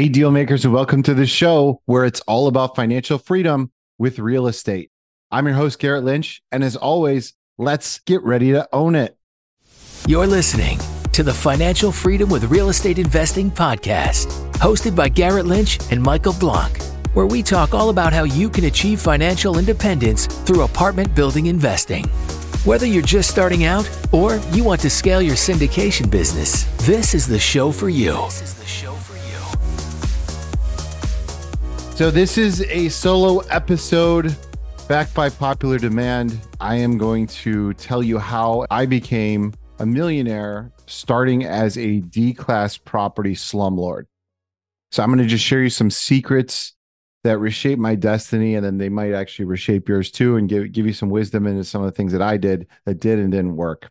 Hey, deal makers, and welcome to the show where it's all about financial freedom with real estate. I'm your host, Garrett Lynch. And as always, let's get ready to own it. You're listening to the Financial Freedom with Real Estate Investing podcast, hosted by Garrett Lynch and Michael Blank, where we talk all about how you can achieve financial independence through apartment building investing. Whether you're just starting out or you want to scale your syndication business, this is the show for you. So, this is a solo episode backed by popular demand. I am going to tell you how I became a millionaire starting as a D class property slumlord. So, I'm going to just share you some secrets that reshape my destiny, and then they might actually reshape yours too, and give, give you some wisdom into some of the things that I did that did and didn't work.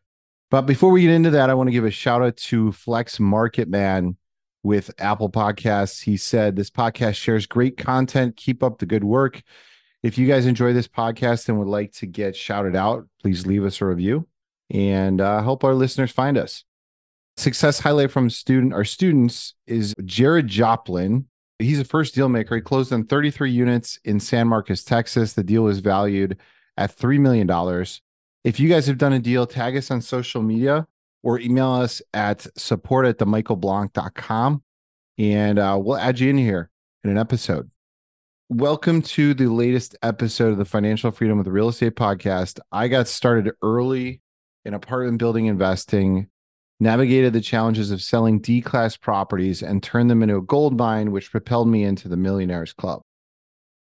But before we get into that, I want to give a shout out to Flex Market Man with Apple Podcasts. He said, This podcast shares great content. Keep up the good work. If you guys enjoy this podcast and would like to get shouted out, please leave us a review and uh, help our listeners find us. Success highlight from student our students is Jared Joplin. He's a first deal maker. He closed on 33 units in San Marcos, Texas. The deal was valued at $3 million. If you guys have done a deal, tag us on social media or email us at support at themichaelblank.com and uh, we'll add you in here in an episode. Welcome to the latest episode of the Financial Freedom with Real Estate Podcast. I got started early in apartment building investing, navigated the challenges of selling D class properties, and turned them into a gold mine, which propelled me into the Millionaires Club.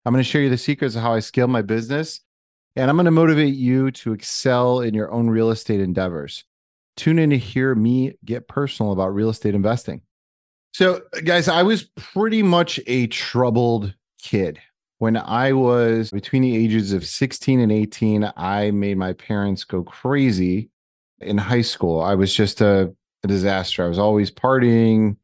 I'm going to share you the secrets of how I scale my business, and I'm going to motivate you to excel in your own real estate endeavors tune in to hear me get personal about real estate investing. So, guys, I was pretty much a troubled kid. When I was between the ages of 16 and 18, I made my parents go crazy in high school. I was just a, a disaster. I was always partying,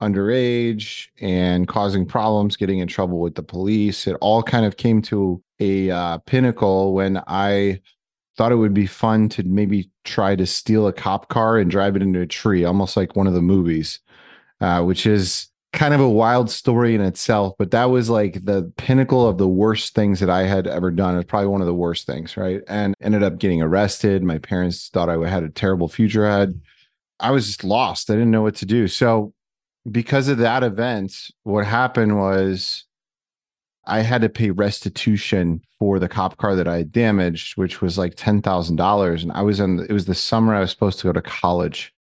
underage, and causing problems, getting in trouble with the police. It all kind of came to a uh, pinnacle when I thought it would be fun to maybe try to steal a cop car and drive it into a tree, almost like one of the movies, uh, which is kind of a wild story in itself. But that was like the pinnacle of the worst things that I had ever done. It's probably one of the worst things, right? And ended up getting arrested. My parents thought I had a terrible future ahead. I was just lost. I didn't know what to do. So, because of that event, what happened was I had to pay restitution for the cop car that I had damaged, which was like ten thousand dollars. And I was in it was the summer I was supposed to go to college.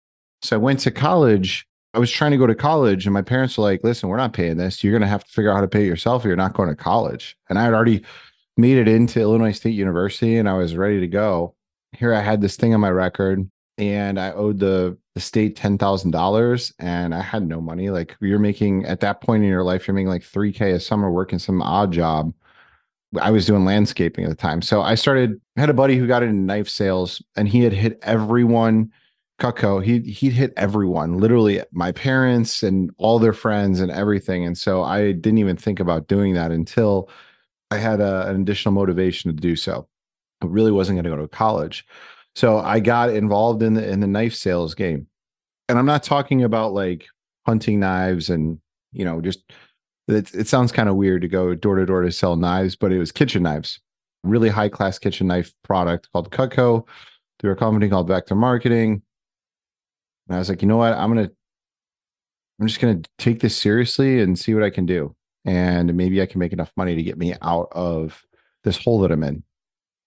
So I went to college. I was trying to go to college, and my parents were like, listen, we're not paying this. You're gonna have to figure out how to pay it yourself or you're not going to college. And I had already made it into Illinois State University and I was ready to go. Here I had this thing on my record and I owed the the state ten thousand dollars, and I had no money. Like you're making at that point in your life, you're making like three k a summer working some odd job. I was doing landscaping at the time, so I started. had a buddy who got into knife sales, and he had hit everyone. Cutco, he he'd hit everyone, literally my parents and all their friends and everything. And so I didn't even think about doing that until I had a, an additional motivation to do so. I really wasn't going to go to college. So I got involved in the in the knife sales game. And I'm not talking about like hunting knives and, you know, just it, it sounds kind of weird to go door to door to sell knives, but it was kitchen knives, really high class kitchen knife product called Cutco through a company called Vector Marketing. And I was like, you know what? I'm to, I'm just to take this seriously and see what I can do. And maybe I can make enough money to get me out of this hole that I'm in.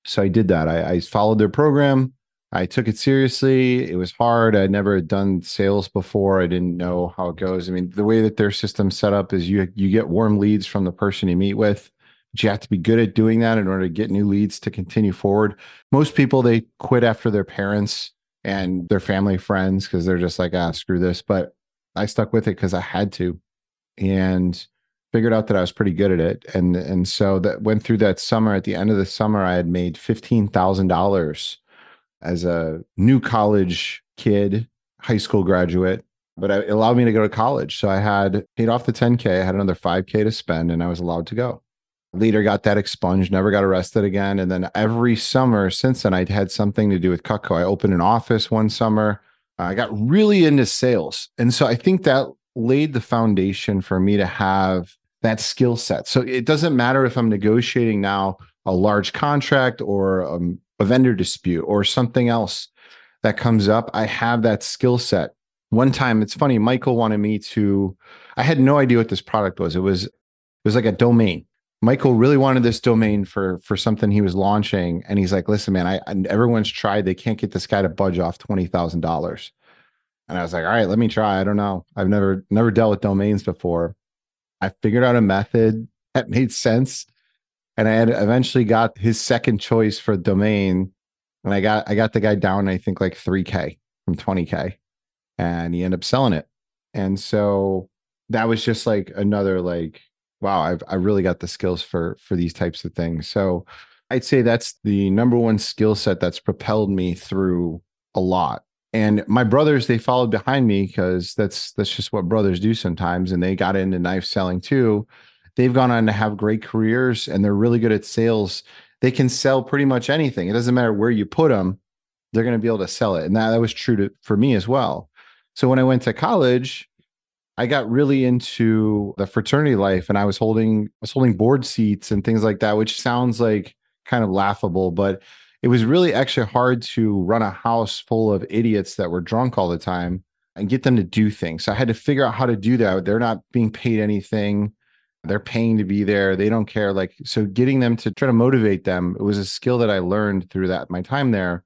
So I did that. I, I followed their program. I took it seriously. It was hard. I'd never done sales before. I didn't know how it goes. I mean, the way that their system set up is you you get warm leads from the person you meet with. But you have to be good at doing that in order to get new leads to continue forward. Most people they quit after their parents and their family friends because they're just like, ah, screw this. But I stuck with it because I had to. And figured out that I was pretty good at it. And and so that went through that summer. At the end of the summer, I had made fifteen thousand dollars as a new college kid, high school graduate. But it allowed me to go to college. So I had paid off the 10K. I had another 5K to spend and I was allowed to go. Later got that expunged, never got arrested again. And then every summer since then, I'd had something to do with Cutco. I opened an office one summer. I got really into sales. And so I think that laid the foundation for me to have that skill set. So it doesn't matter if I'm negotiating now a large contract or um, a vendor dispute or something else that comes up. I have that skill set. One time, it's funny. Michael wanted me to. I had no idea what this product was. It was it was like a domain. Michael really wanted this domain for for something he was launching, and he's like, "Listen, man, I everyone's tried. They can't get this guy to budge off twenty thousand dollars." And I was like, "All right, let me try. I don't know. I've never never dealt with domains before." I figured out a method that made sense, and I eventually got his second choice for domain, and I got I got the guy down. I think like three k from twenty k, and he ended up selling it. And so that was just like another like wow, I've I really got the skills for for these types of things. So I'd say that's the number one skill set that's propelled me through a lot. And my brothers, they followed behind me because that's that's just what brothers do sometimes. And they got into knife selling too. They've gone on to have great careers and they're really good at sales. They can sell pretty much anything. It doesn't matter where you put them, they're going to be able to sell it. And that, that was true to, for me as well. So when I went to college, I got really into the fraternity life and I was holding I was holding board seats and things like that, which sounds like kind of laughable, but it was really actually hard to run a house full of idiots that were drunk all the time and get them to do things. So I had to figure out how to do that. They're not being paid anything. They're paying to be there. They don't care. Like, so getting them to try to motivate them, it was a skill that I learned through that my time there.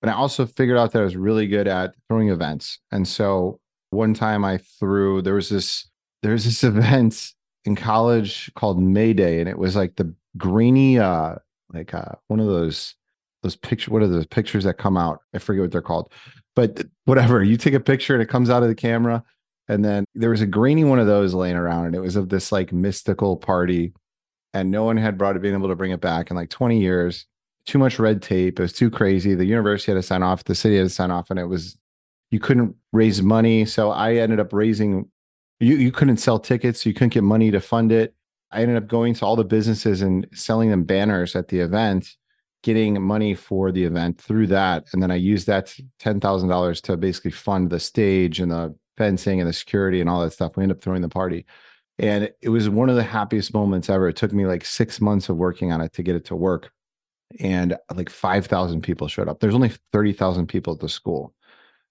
But I also figured out that I was really good at throwing events. And so one time I threw there was this there was this event in college called May Day, and it was like the grainy uh like uh one of those those picture what are those pictures that come out? I forget what they're called. But whatever, you take a picture and it comes out of the camera. And then there was a grainy one of those laying around, and it was of this like mystical party. And no one had brought it, been able to bring it back in like 20 years. Too much red tape. It was too crazy. The university had to sign off, the city had to sign off, and it was you couldn't raise money. So I ended up raising you you couldn't sell tickets, you couldn't get money to fund it. I ended up going to all the businesses and selling them banners at the event, getting money for the event through that. And then I used that $10,000 to basically fund the stage and the fencing and the security and all that stuff. We ended up throwing the party. And it was one of the happiest moments ever. It took me like six months of working on it to get it to work. And like 5,000 people showed up. There's only 30,000 people at the school.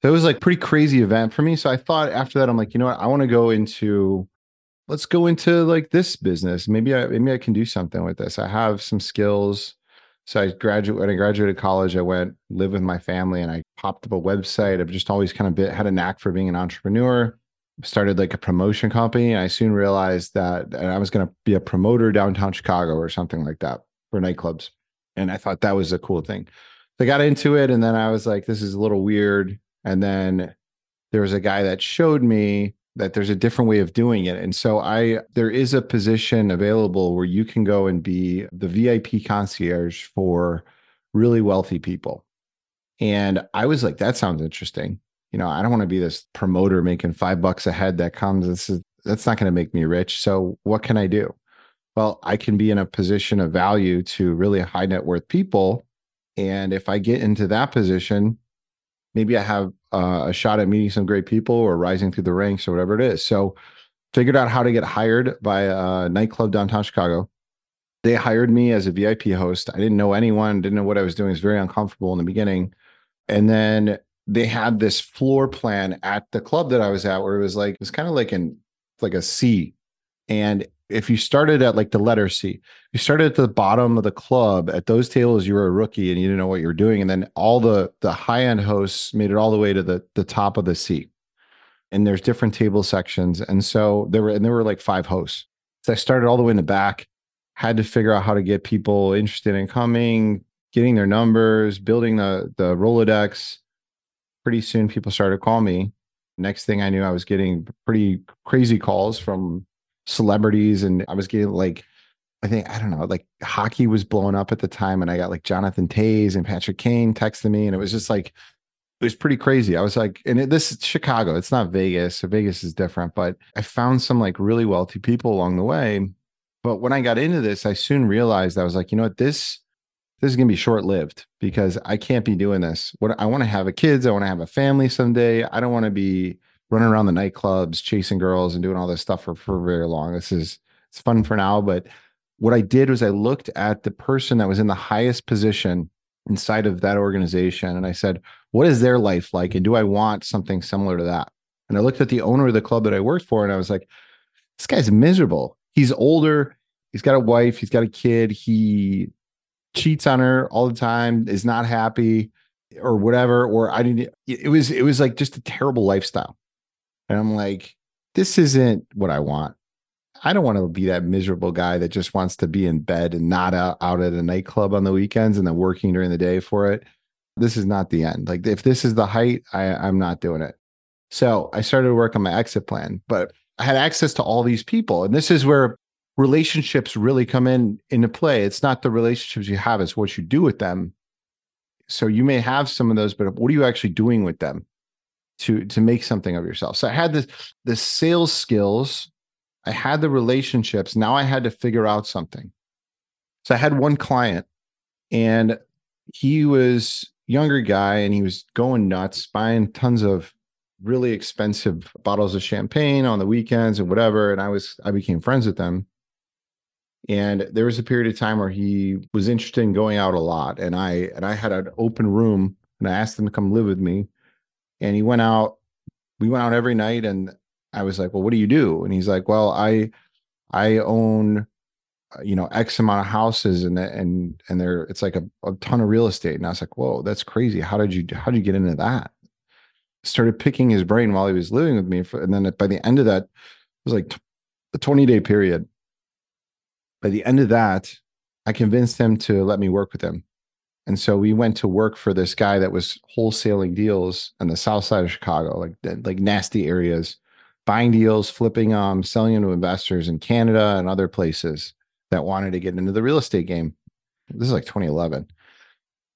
That was like pretty crazy event for me. So I thought after that, I'm like, you know what? I want to go into let's go into like this business. Maybe I maybe I can do something with this. I have some skills. So I graduated when I graduated college, I went live with my family and I popped up a website. I've just always kind of been, had a knack for being an entrepreneur. Started like a promotion company. And I soon realized that I was going to be a promoter downtown Chicago or something like that for nightclubs. And I thought that was a cool thing. So I got into it and then I was like, this is a little weird. And then there was a guy that showed me that there's a different way of doing it. And so I there is a position available where you can go and be the VIP concierge for really wealthy people. And I was like, that sounds interesting. You know, I don't want to be this promoter making five bucks a head that comes. This is that's not going to make me rich. So what can I do? Well, I can be in a position of value to really high net worth people. And if I get into that position, maybe I have uh, a shot at meeting some great people or rising through the ranks or whatever it is. So figured out how to get hired by a nightclub downtown Chicago. They hired me as a VIP host. I didn't know anyone, didn't know what I was doing. It was very uncomfortable in the beginning. And then they had this floor plan at the club that I was at where it was like, it was kind of like an like a C. And if you started at like the letter C, you started at the bottom of the club at those tables, you were a rookie and you didn't know what you were doing. And then all the the high end hosts made it all the way to the the top of the C. And there's different table sections. And so there were and there were like five hosts. So I started all the way in the back, had to figure out how to get people interested in coming, getting their numbers, building the the Rolodex. Pretty soon people started calling me. Next thing I knew, I was getting pretty crazy calls from celebrities and I was getting like I think I don't know, like hockey was blowing up at the time, and I got like Jonathan Toews and Patrick Kane texting me, and it was just like it was pretty crazy. I was like, and it, this is Chicago, it's not Vegas, so Vegas is different, but I found some like really wealthy people along the way. But when I got into this, I soon realized I was like, you know what, this this is gonna be short lived because I can't be doing this. What I want to have a kids, I want to have a family someday. I don't want to be running around the nightclubs, chasing girls and doing all this stuff for, for very long. This is it's fun for now. But what I did was I looked at the person that was in the highest position inside of that organization and I said, what is their life like? And do I want something similar to that? And I looked at the owner of the club that I worked for and I was like, this guy's miserable. He's older. He's got a wife. He's got a kid. He cheats on her all the time, is not happy or whatever. Or I didn't, it was, it was like just a terrible lifestyle. And I'm like, this isn't what I want. I don't want to be that miserable guy that just wants to be in bed and not out, out at a nightclub on the weekends and then working during the day for it. This is not the end. Like if this is the height, I, I'm not doing it. So I started to work on my exit plan, but I had access to all these people. And this is where relationships really come in into play. It's not the relationships you have, it's what you do with them. So you may have some of those, but what are you actually doing with them to to make something of yourself? So I had the the sales skills, I had the relationships. Now I had to figure out something. So I had one client and he was younger guy and he was going nuts, buying tons of really expensive bottles of champagne on the weekends and whatever. And I was I became friends with them. And there was a period of time where he was interested in going out a lot. And I and I had an open room and I asked him to come live with me. And he went out, we went out every night and I was like, Well, what do you do? And he's like, Well, I I own uh, you know x amount of houses and and and there it's like a, a ton of real estate and i was like whoa that's crazy how did you how did you get into that started picking his brain while he was living with me for, and then by the end of that it was like a 20 day period by the end of that, I convinced him to let me work with him. And so we went to work for this guy that was wholesaling deals on the south side of Chicago, like like nasty areas, buying deals, flipping them, selling them to investors in Canada and other places that wanted to get into the real estate game. This is like 2011,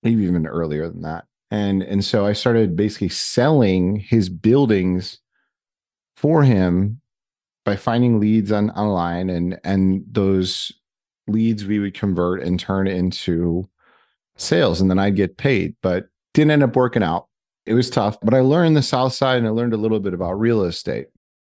maybe even earlier than that. And and so I started basically selling his buildings for him by finding leads on online and and those leads we would convert and turn into sales and then I'd get paid but didn't end up working out it was tough but I learned the south side and I learned a little bit about real estate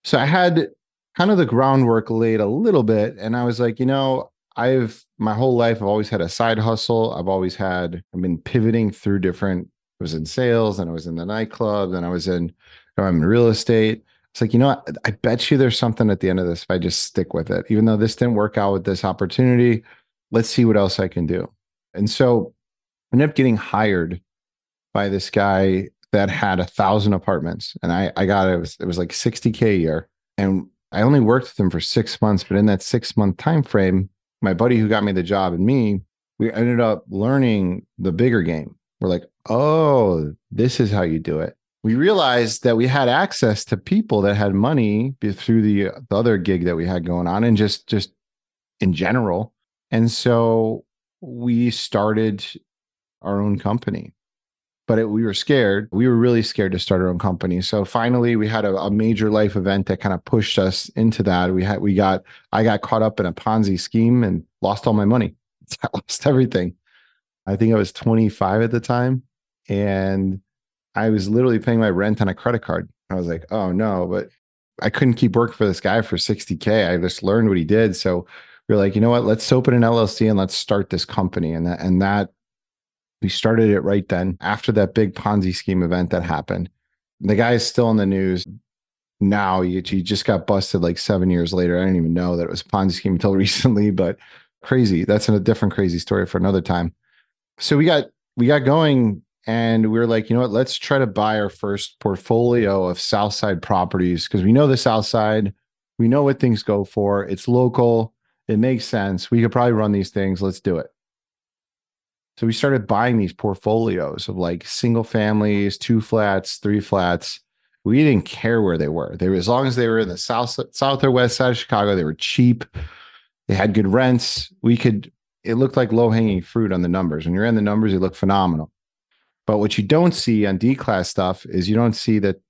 so I had kind of the groundwork laid a little bit and I was like you know I've my whole life I've always had a side hustle I've always had I've been pivoting through different I was in sales and I was in the nightclub and I was in I'm in real estate it's like, you know what? I bet you there's something at the end of this if I just stick with it. Even though this didn't work out with this opportunity, let's see what else I can do. And so ended up getting hired by this guy that had a thousand apartments. And I, I got it was it was like 60K a year. And I only worked with him for six months, but in that six month time frame, my buddy who got me the job and me, we ended up learning the bigger game. We're like, oh, this is how you do it we realized that we had access to people that had money through the, the other gig that we had going on and just just in general and so we started our own company but it, we were scared we were really scared to start our own company so finally we had a, a major life event that kind of pushed us into that we had we got i got caught up in a ponzi scheme and lost all my money i lost everything i think i was 25 at the time and I was literally paying my rent on a credit card. I was like, oh no, but I couldn't keep working for this guy for 60K. I just learned what he did. So we are like, you know what? Let's open an LLC and let's start this company. And that, and that we started it right then after that big Ponzi scheme event that happened. The guy is still in the news now. He, just got busted like seven years later. I didn't even know that it was a Ponzi scheme until recently, but crazy. That's a different crazy story for another time. So we got we got going and we are like, you know what? Let's try to buy our first portfolio of Southside properties because we know the Southside. We know what things go for. It's local. It makes sense. We could probably run these things. Let's do it. So we started buying these portfolios of like single families, two flats, three flats. We didn't care where they were. They were as long as they were in the south, south or west side of Chicago. They were cheap. They had good rents. We could. It looked like low hanging fruit on the numbers. When you're in the numbers, it looked phenomenal. But what you don't see on D class stuff is you don't see that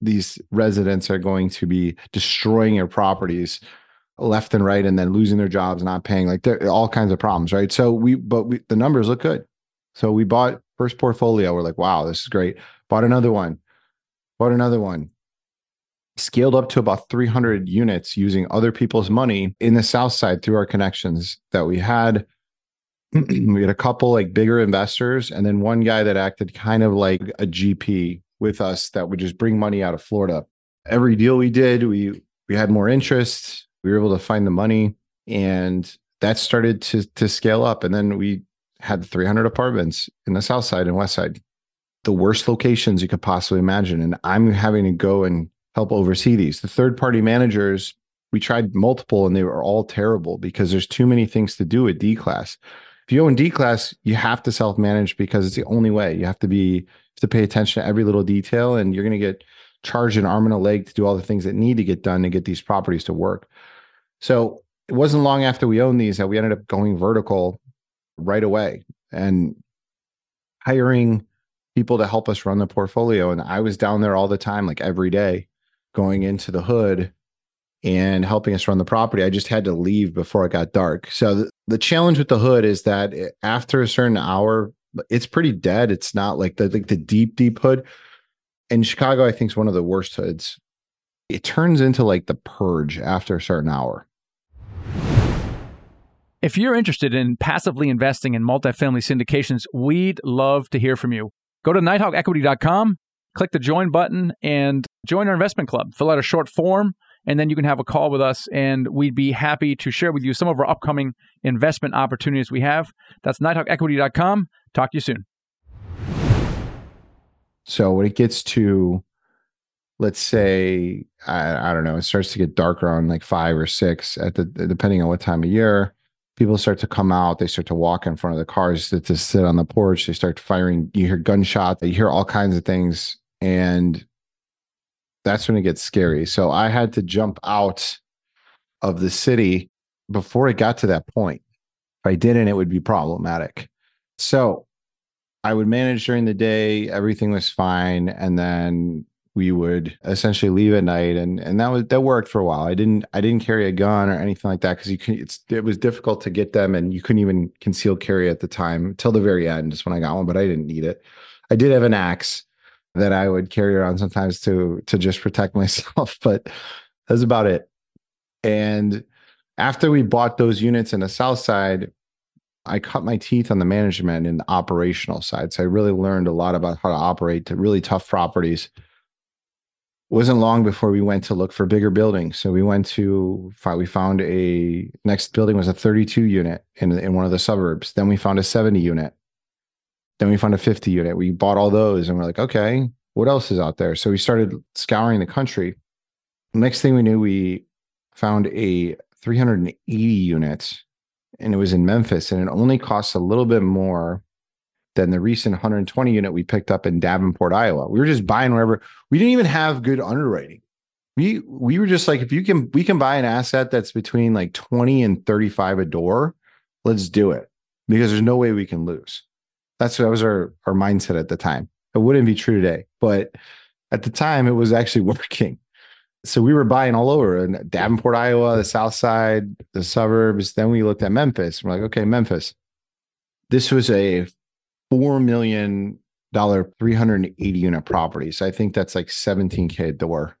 these residents are going to be destroying your properties left and right and then losing their jobs, not paying like there all kinds of problems, right? So we, but we, the numbers look good. So we bought first portfolio. We're like, wow, this is great. Bought another one, bought another one. scaled up to about 300 units using other people's money in the south side through our connections that we had we had a couple like bigger investors and then one guy that acted kind of like a gp with us that would just bring money out of florida every deal we did we we had more interest we were able to find the money and that started to to scale up and then we had 300 apartments in the south side and west side the worst locations you could possibly imagine and i'm having to go and help oversee these. The third party managers, we tried multiple and they were all terrible because there's too many things to do at D class. If you own D class, you have to self manage because it's the only way. You have to be to pay attention to every little detail and you're going to get charged an arm and a leg to do all the things that need to get done to get these properties to work. So it wasn't long after we owned these that we ended up going vertical right away and hiring people to help us run the portfolio. And I was down there all the time, like every day going into the hood and helping us run the property. I just had to leave before it got dark. So the, the challenge with the hood is that after a certain hour, it's pretty dead. It's not like the like the deep deep hood. In Chicago, I think is one of the worst hoods. It turns into like the purge after a certain hour. If you're interested in passively investing in multifamily syndications, we'd love to hear from you. Go to nighthawkequity.com click the join button and join our investment club. Fill out a short form, and then you can have a call with us, and we'd be happy to share with you some of our upcoming investment opportunities we have. That's nighthawkequity.com. Talk to you soon. So when it gets to, let's say, I, I don't know, it starts to get darker on like five or six at the depending on what time of year people start to come out they start to walk in front of the cars to, to sit on the porch they start firing you hear gunshots you hear all kinds of things and that's when it gets scary. So I had to jump out of the city before it got to that point. If I didn't, it would be problematic. So I would manage during the day, everything was fine. And then we would essentially leave at night and and that was that worked for a while. I didn't I didn't carry a gun or anything like that because you can it's it was difficult to get them and you couldn't even conceal carry at the time till the very end is when I got one, but I didn't need it. I did have an axe that I would carry around sometimes to to just protect myself, but that's about it. And after we bought those units in the south side, I cut my teeth on the management and the operational side. So I really learned a lot about how to operate to really tough properties. Wasn't long before we went to look for bigger buildings. So we went to we found a next building was a 32 unit in in one of the suburbs. Then we found a 70 unit. Then we found a 50 unit. We bought all those and we're like, okay, what else is out there? So we started scouring the country. Next thing we knew, we found a 380 units and it was in Memphis and it only costs a little bit more than the recent 120 unit we picked up in Davenport, Iowa. We were just buying wherever we didn't even have good underwriting. We we were just like, if you can we can buy an asset that's between like 20 and 35 a door, let's do it because there's no way we can lose. That's that was our our mindset at the time. It wouldn't be true today, but at the time it was actually working. So we were buying all over in Davenport, Iowa, the South Side, the suburbs. Then we looked at Memphis. We're like, okay, Memphis. This was a four million dollar, 380 unit property. So I think that's like 17k a door.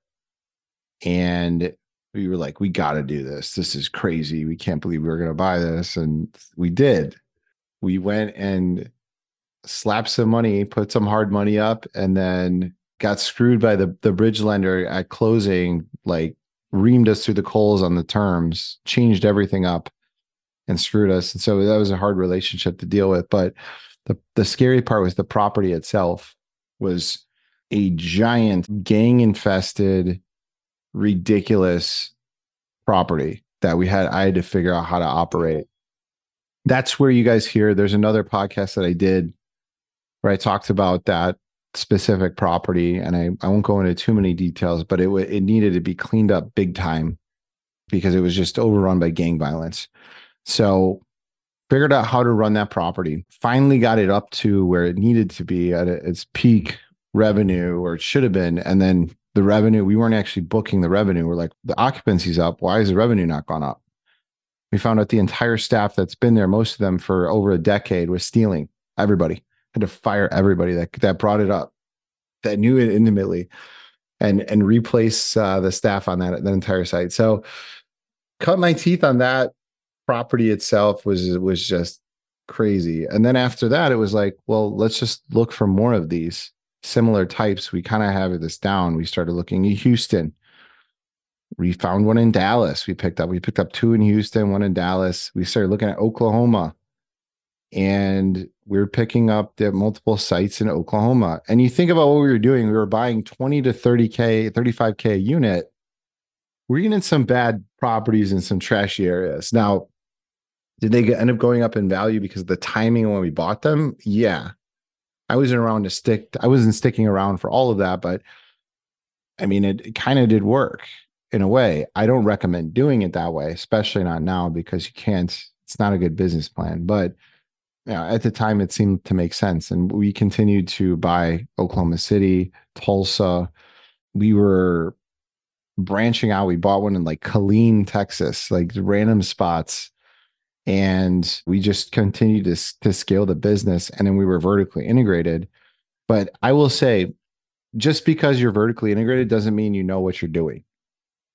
And we were like, we got to do this. This is crazy. We can't believe we were going to buy this. And we did. We went and slapped some money, put some hard money up, and then got screwed by the the bridge lender at closing, like reamed us through the coals on the terms, changed everything up, and screwed us. And so that was a hard relationship to deal with. But the the scary part was the property itself was a giant gang infested, ridiculous property that we had. I had to figure out how to operate. That's where you guys hear. There's another podcast that I did where I talked about that specific property, and I, I won't go into too many details, but it it needed to be cleaned up big time because it was just overrun by gang violence. So figured out how to run that property. Finally got it up to where it needed to be at its peak revenue, or it should have been, and then the revenue we weren't actually booking the revenue. We're like the occupancy's up. Why is the revenue not gone up? We found out the entire staff that's been there, most of them for over a decade, was stealing everybody had to fire everybody that that brought it up, that knew it intimately. and and replace uh, the staff on that that entire site. So cut my teeth on that property itself was was just crazy. And then after that, it was like, well, let's just look for more of these similar types. We kind of have this down. We started looking at Houston. We found one in Dallas. We picked up. We picked up two in Houston, one in Dallas. We started looking at Oklahoma, and we are picking up the multiple sites in Oklahoma. And you think about what we were doing. We were buying 20 to 30K, 35K a unit. We're getting some bad properties in some trashy areas. Now, did they end up going up in value because of the timing when we bought them? Yeah. I wasn't around to stick, I wasn't sticking around for all of that, but I mean, it, it kind of did work in a way. I don't recommend doing it that way, especially not now because you can't, it's not a good business plan. But yeah, at the time it seemed to make sense. And we continued to buy Oklahoma City, Tulsa. We were branching out. We bought one in like Killeen, Texas, like random spots. And we just continued to, to scale the business. And then we were vertically integrated. But I will say, just because you're vertically integrated doesn't mean you know what you're doing.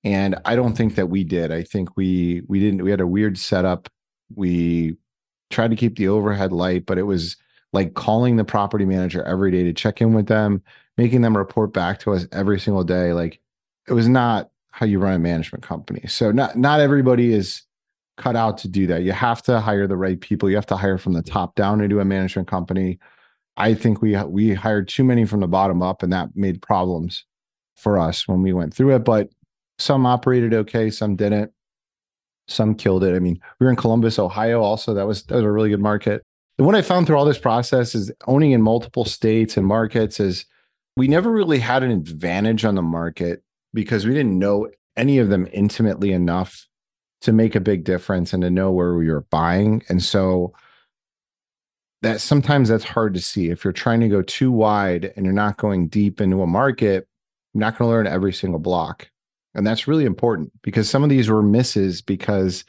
And I don't think that we did. I think we we didn't we had a weird setup. We tried to keep the overhead light, but it was like calling the property manager every day to check in with them, making them report back to us every single day. Like it was not how you run a management company. So not not everybody is cut out to do that. You have to hire the right people. You have to hire from the top down into a management company. I think we we hired too many from the bottom up, and that made problems for us when we went through it. But some operated okay, some didn't some killed it. I mean, we were in Columbus, Ohio. Also, that was that was a really good market. And what I found through all this process is owning in multiple states and markets is we never really had an advantage on the market because we didn't know any of them intimately enough to make a big difference and to know where we were buying. And so that sometimes that's hard to see. If you're trying to go too wide and you're not going deep into a market, you're not going to learn every single block. And that's really important because some of these were misses because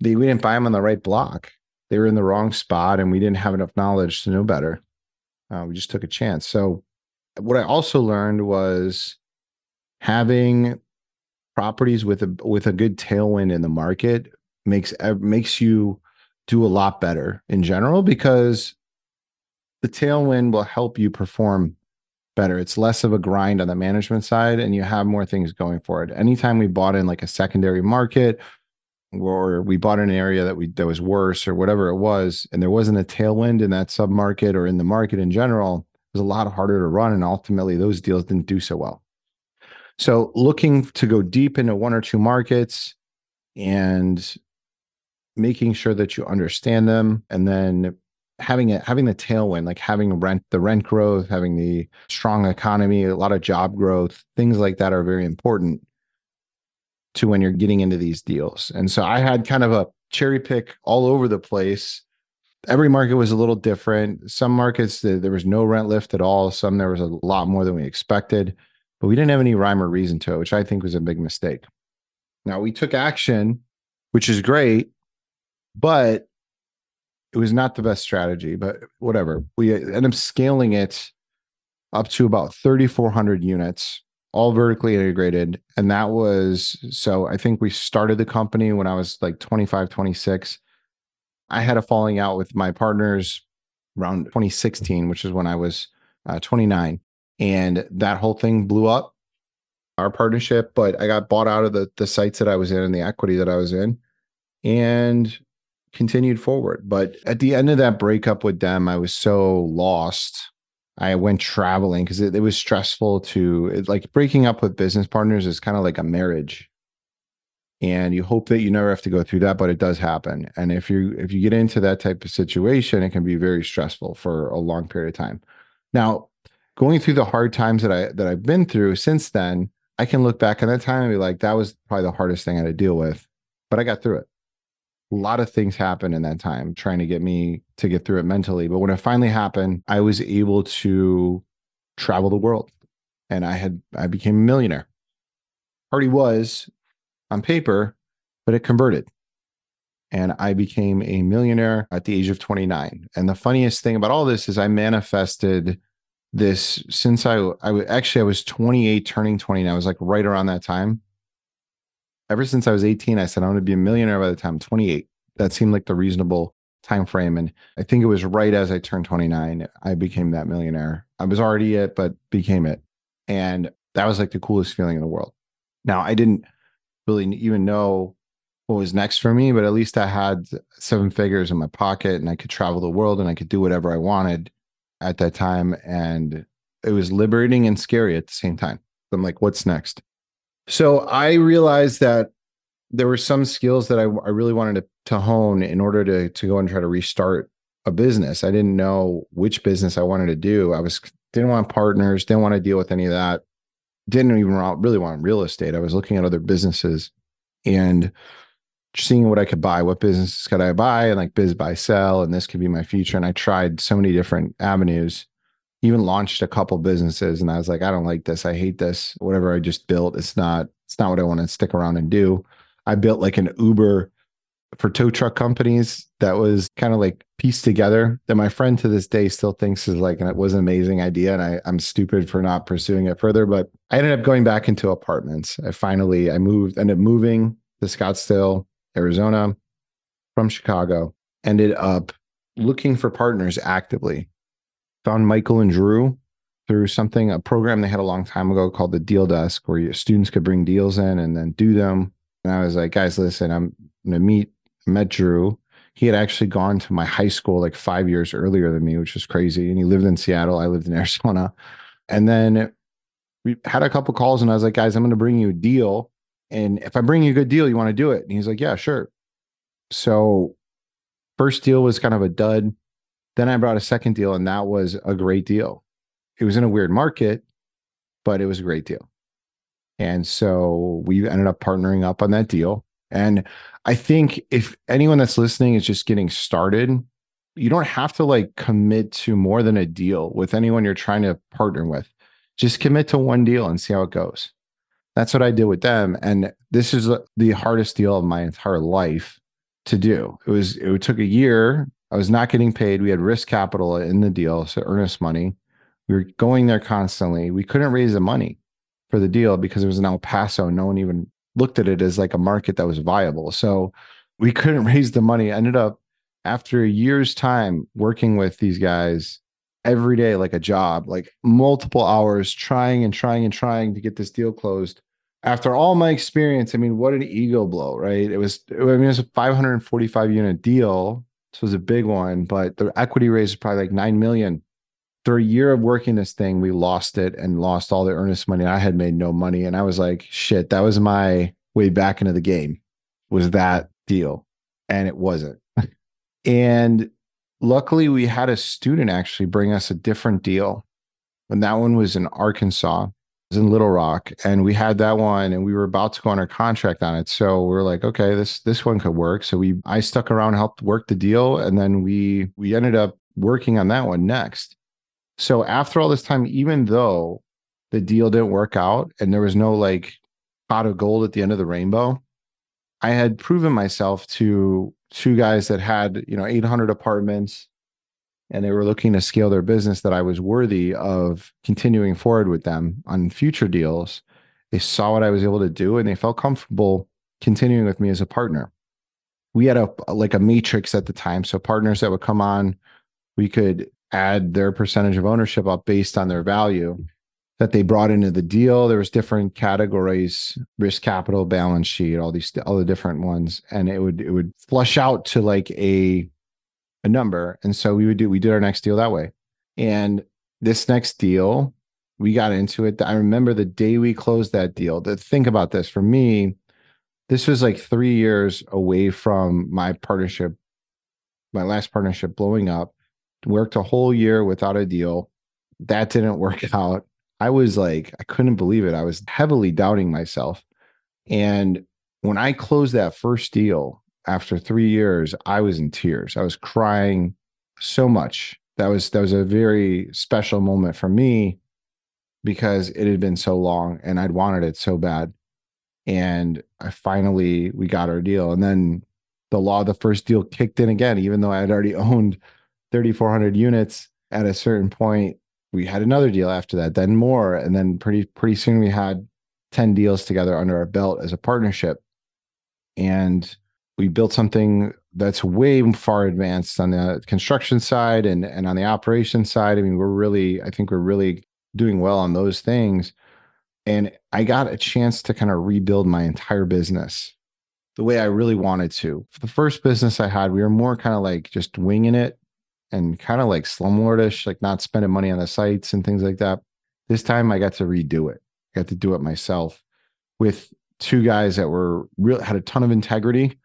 they, we didn't buy them on the right block. They were in the wrong spot and we didn't have enough knowledge to know better. Uh, we just took a chance. So, what I also learned was having properties with a with a good tailwind in the market makes makes you do a lot better in general because the tailwind will help you perform better. It's less of a grind on the management side and you have more things going for it. Anytime we bought in like a secondary market or we bought in an area that we that was worse or whatever it was and there wasn't a tailwind in that sub market or in the market in general, it was a lot harder to run and ultimately those deals didn't do so well. So looking to go deep into one or two markets and making sure that you understand them and then having it having the tailwind like having rent the rent growth having the strong economy a lot of job growth things like that are very important to when you're getting into these deals. And so i had kind of a cherry pick all over the place. Every market was a little different. Some markets there was no rent lift at all. Some there was a lot more than we expected but we didn't have any rhyme or reason to it which i think was a big mistake now we took action which is great but it was not the best strategy, but whatever. We ended up scaling it up to about 3,400 units, all vertically integrated. And that was so I think we started the company when I was like 25, 26. I had a falling out with my partners around 2016, which is when I was uh, 29. And that whole thing blew up our partnership, but I got bought out of the, the sites that I was in and the equity that I was in. And continued forward. But at the end of that breakup with them, I was so lost. I went traveling because it, it, was stressful to it, like breaking up with business partners is kind of like a marriage. And you hope that you never have to go through that, but it does happen. And if you if you get into that type of situation, it can be very stressful for a long period of time. Now, going through the hard times that I that I've been through since then, I can look back on that time and be like, that was probably the hardest thing I had to deal with, but I got through it a lot of things happened in that time trying to get me to get through it mentally. But when it finally happened, I was able to travel the world and I had, I became a millionaire. Already was on paper, but it converted. And I became a millionaire at the age of 29. And the funniest thing about all this is I manifested this since I I actually I was 28 turning 29. I was like right around that time. Ever since I was 18, I said I want to be a millionaire by the time I'm 28. That seemed like the reasonable time frame. And I think it was right as I turned 29, I became that millionaire. I was already it, but became it. And that was like the coolest feeling in the world. Now I didn't really even know what was next for me, but at least I had seven figures in my pocket and I could travel the world and I could do whatever I wanted at that time. And it was liberating and scary at the same time. I'm like, what's next? So I realized that there were some skills that I, I really wanted to, to hone in order to, to go and try to restart a business. I didn't know which business I wanted to do. I was didn't want partners, didn't want to deal with any of that. Didn't even really want real estate. I was looking at other businesses and seeing what I could buy, what businesses could I buy, and like BizBuySell, and this could be my future. And I tried so many different avenues, even launched a couple businesses, and I was like, I don't like this, I hate this. Whatever I just built, it's not, it's not what I want to stick around and do. I built like an Uber for tow truck companies that was kind of like pieced together that my friend to this day still thinks is like it was an amazing idea and I, i'm stupid for not pursuing it further but i ended up going back into apartments i finally i moved ended up moving to scottsdale Arizona from Chicago, ended up looking for partners actively. Found Michael and Drew through something, a program they had a long time ago called the Deal Desk, where students could bring deals in and then do them. And I was like, guys, listen, I'm to meet, met Drew. He had actually gone to my high school like five years earlier than me, which was crazy. And he lived in Seattle. I lived in Arizona. And then we had a couple calls, and I was like, guys, I'm to bring you a deal and if I bring you a good deal, you want to do it? And he's like, yeah, sure. So first deal was kind of a dud. Then I brought a second deal, and that was a great deal. It was in a weird market, but it was a great deal. And so we ended up partnering up on that deal. And I think if anyone that's listening is just getting started, you don't have to like commit to more than a deal with anyone you're trying to partner with. Just commit to one deal and see how it goes. That's what I did with them. And this is the hardest deal of my entire life to do. It was, it took a year. I was not getting paid. We had risk capital in the deal, so earnest money. We were going there constantly. We couldn't raise the money for the deal because it was in El Paso. No one even looked at it as like a market that was viable. So we couldn't raise the money. I ended up after a year's time working with these guys every day like a job, like multiple hours trying and trying and trying to get this deal closed. After all my experience, I mean, what an ego blow, right? It was, I mean, it was a 545 unit deal. This was a big one, but the equity raise is probably like 9 million. Through a year of working this thing, we lost it and lost all the earnest money. I had made no money. And I was like, shit, that was my way back into the game, was that deal. And it wasn't. and luckily we had a student actually bring us a different deal. And that one was in arkansas was in little rock and we had that one and we were about to go on our contract on it. So we are like okay this this one could work. So we i stuck around helped work the deal and then we we ended up working on that one next. So after all this time even though the deal didn't work out and there was no like pot of gold at the end of the rainbow i had proven myself to two guys that had you know 800 apartments and they were looking to scale their business that I was worthy of continuing forward with them on future deals. They saw what I was able to do and they felt comfortable continuing with me as a partner. We had a like a matrix at the time, so partners that would come on, we could add their percentage of ownership up based on their value that they brought into the deal. There was different categories, risk capital, balance sheet, all these all the different ones, and it would it would flush out to like a a number. And so we would do we did our next deal that way. And this next deal, we got into it. I remember the day we closed that deal. To think about this for me, this was like three years away from my partnership, my last partnership blowing up. Worked a whole year without a deal. That didn't work out. I was like, I couldn't believe it. I was heavily doubting myself. And when I closed that first deal after three years, I was in tears. I was crying so much. That was that was a very special moment for me because it had been so long and I'd wanted it so bad. And I finally we got our deal. And then the law of the first deal kicked in again, even though I had already owned 3,400 units at a certain point we had another deal after that, then more. And then pretty, pretty soon we had 10 deals together under our belt as a partnership. And we built something that's way far advanced on the construction side and, and on the operation side. I mean, we're really, I think we're really doing well on those things. And I got a chance to kind of rebuild my entire business the way I really wanted to. For the first business I had, we were more kind of like just winging it and kind of like slumlordish, like not spending money on the sites and things like that. This time I got to redo it. I got to do it myself with two guys that were real had a ton of integrity.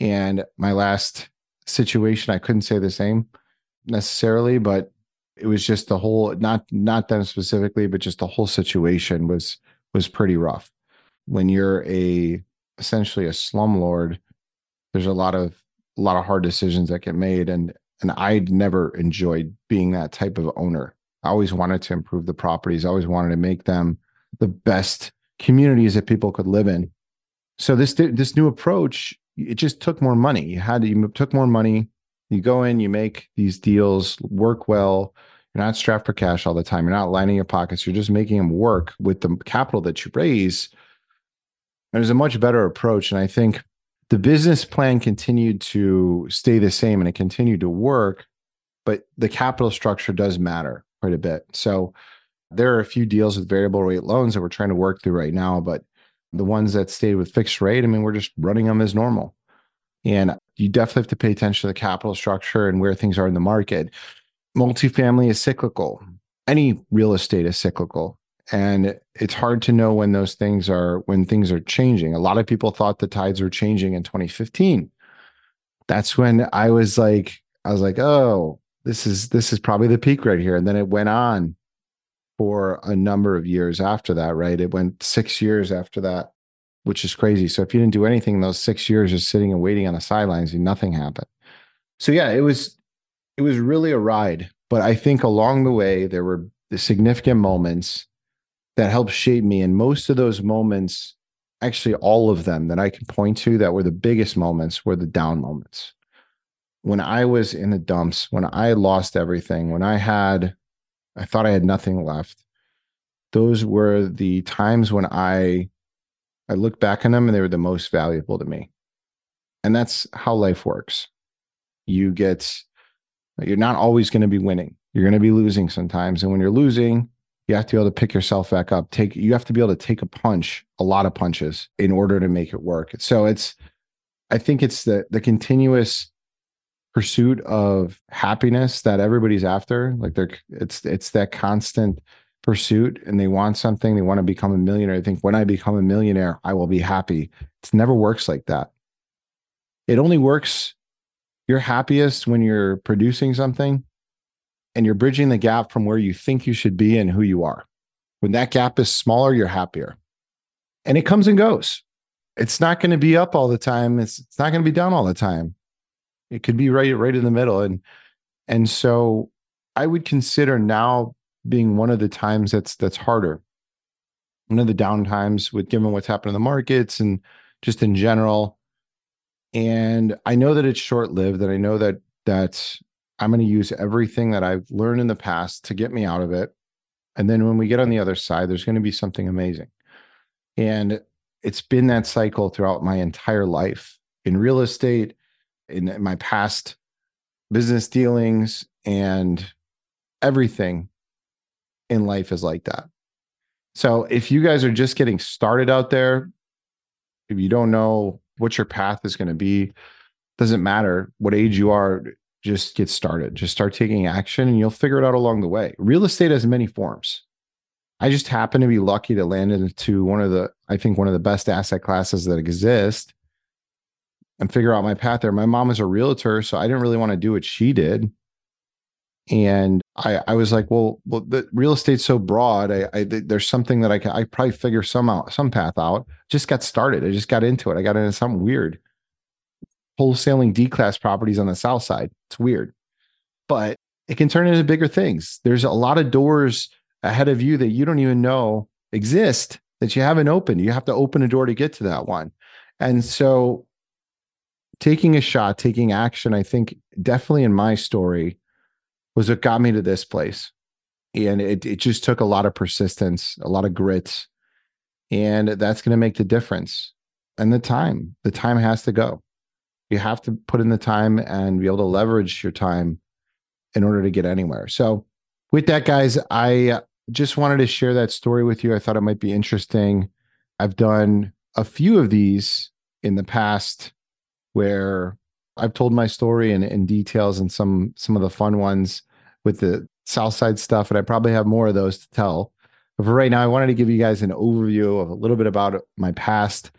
And my last situation, I couldn't say the same necessarily, but it was just the whole not not them specifically, but just the whole situation was was pretty rough. When you're a essentially a slumlord, there's a lot of a lot of hard decisions that get made and and I'd never enjoyed being that type of owner. I always wanted to improve the properties. I always wanted to make them the best communities that people could live in. So this this new approach, it just took more money. You had to, you took more money. You go in, you make these deals work well. You're not strapped for cash all the time. You're not lining your pockets. You're just making them work with the capital that you raise. And it's a much better approach. And I think the business plan continued to stay the same and it continued to work, but the capital structure does matter quite a bit. So there are a few deals with variable rate loans that we're trying to work through right now, but the ones that stayed with fixed rate, I mean, we're just running them as normal. And you definitely have to pay attention to the capital structure and where things are in the market. Multifamily is cyclical. Any real estate is cyclical. And it's hard to know when those things are when things are changing. A lot of people thought the tides were changing in 2015. That's when I was like, I was like, oh, this is this is probably the peak right here. And then it went on for a number of years after that, right? It went six years after that, which is crazy. So if you didn't do anything in those six years, just sitting and waiting on the sidelines, nothing happened. So yeah, it was it was really a ride. But I think along the way there were the significant moments that helped shape me. And most of those moments, actually all of them that I can point to that were the biggest moments were the down moments. When I was in the dumps, when I lost everything, when I had, I thought I had nothing left. Those were the times when I, I look back on them and they were the most valuable to me. And that's how life works. You get, you're not always going to be winning. You're going to be losing sometimes. And when you're losing, you have to be able to pick yourself back up. Take you have to be able to take a punch a lot of punches in order to make it work. So it's i think it's the the continuous pursuit of happiness that everybody's after. Like they're it's it's that constant pursuit and they want something they want to become a millionaire. I think when i become a millionaire i will be happy. It never works like that. It only works you're happiest when you're producing something and you're bridging the gap from where you think you should be and who you are. When that gap is smaller, you're happier. And it comes and goes. It's not going to be up all the time. It's, it's not going to be down all the time. It could be right right in the middle. And and so I would consider now being one of the times that's that's harder. One of the down times with given what's happened in the markets and just in general. And I know that it's short lived, and I know that that I'm going to use everything that I've learned in the past to get me out of it. And then when we get on the other side, there's going to be something amazing. And it's been that cycle throughout my entire life in real estate, in my past business dealings, and everything in life is like that. So if you guys are just getting started out there, if you don't know what your path is going to be, doesn't matter what age you are just get started. Just start taking action and you'll figure it out along the way. Real estate has many forms. I just happen to be lucky to land into one of the, I think, one of the best asset classes that exist and figure out my path there. My mom is a realtor, so I didn't really want to do what she did. And I, I was like, well, well, the real estate's so broad. I, I there's something that I can, I probably figure some out, some path out. Just got started. I just got into it. I got into something weird wholesaling D class properties on the south side. It's weird, but it can turn into bigger things. There's a lot of doors ahead of you that you don't even know exist that you haven't opened. You have to open a door to get to that one. And so taking a shot, taking action, I think definitely in my story was what got me to this place. And it, it just took a lot of persistence, a lot of grit. And that's going to make the difference. And the time, the time has to go. You have to put in the time and be able to leverage your time in order to get anywhere. So, with that, guys, I just wanted to share that story with you. I thought it might be interesting. I've done a few of these in the past where I've told my story in, in details and some some of the fun ones with the South Side stuff, and I probably have more of those to tell. But for right now, I wanted to give you guys an overview of a little bit about my past,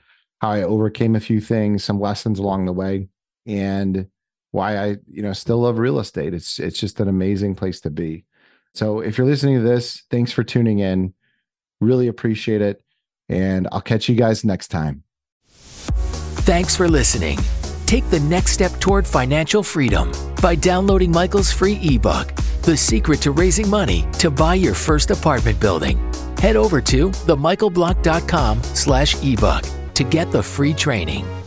how I overcame a few things, some lessons along the way, and why I, you know, still love real estate. It's it's just an amazing place to be. So if you're listening to this, thanks for tuning in. Really appreciate it. And I'll catch you guys next time. Thanks for listening. Take the next step toward financial freedom by downloading Michael's free ebook, The Secret to Raising Money to Buy Your First Apartment Building. Head over to themichaelblank.com slash ebook to get the free training.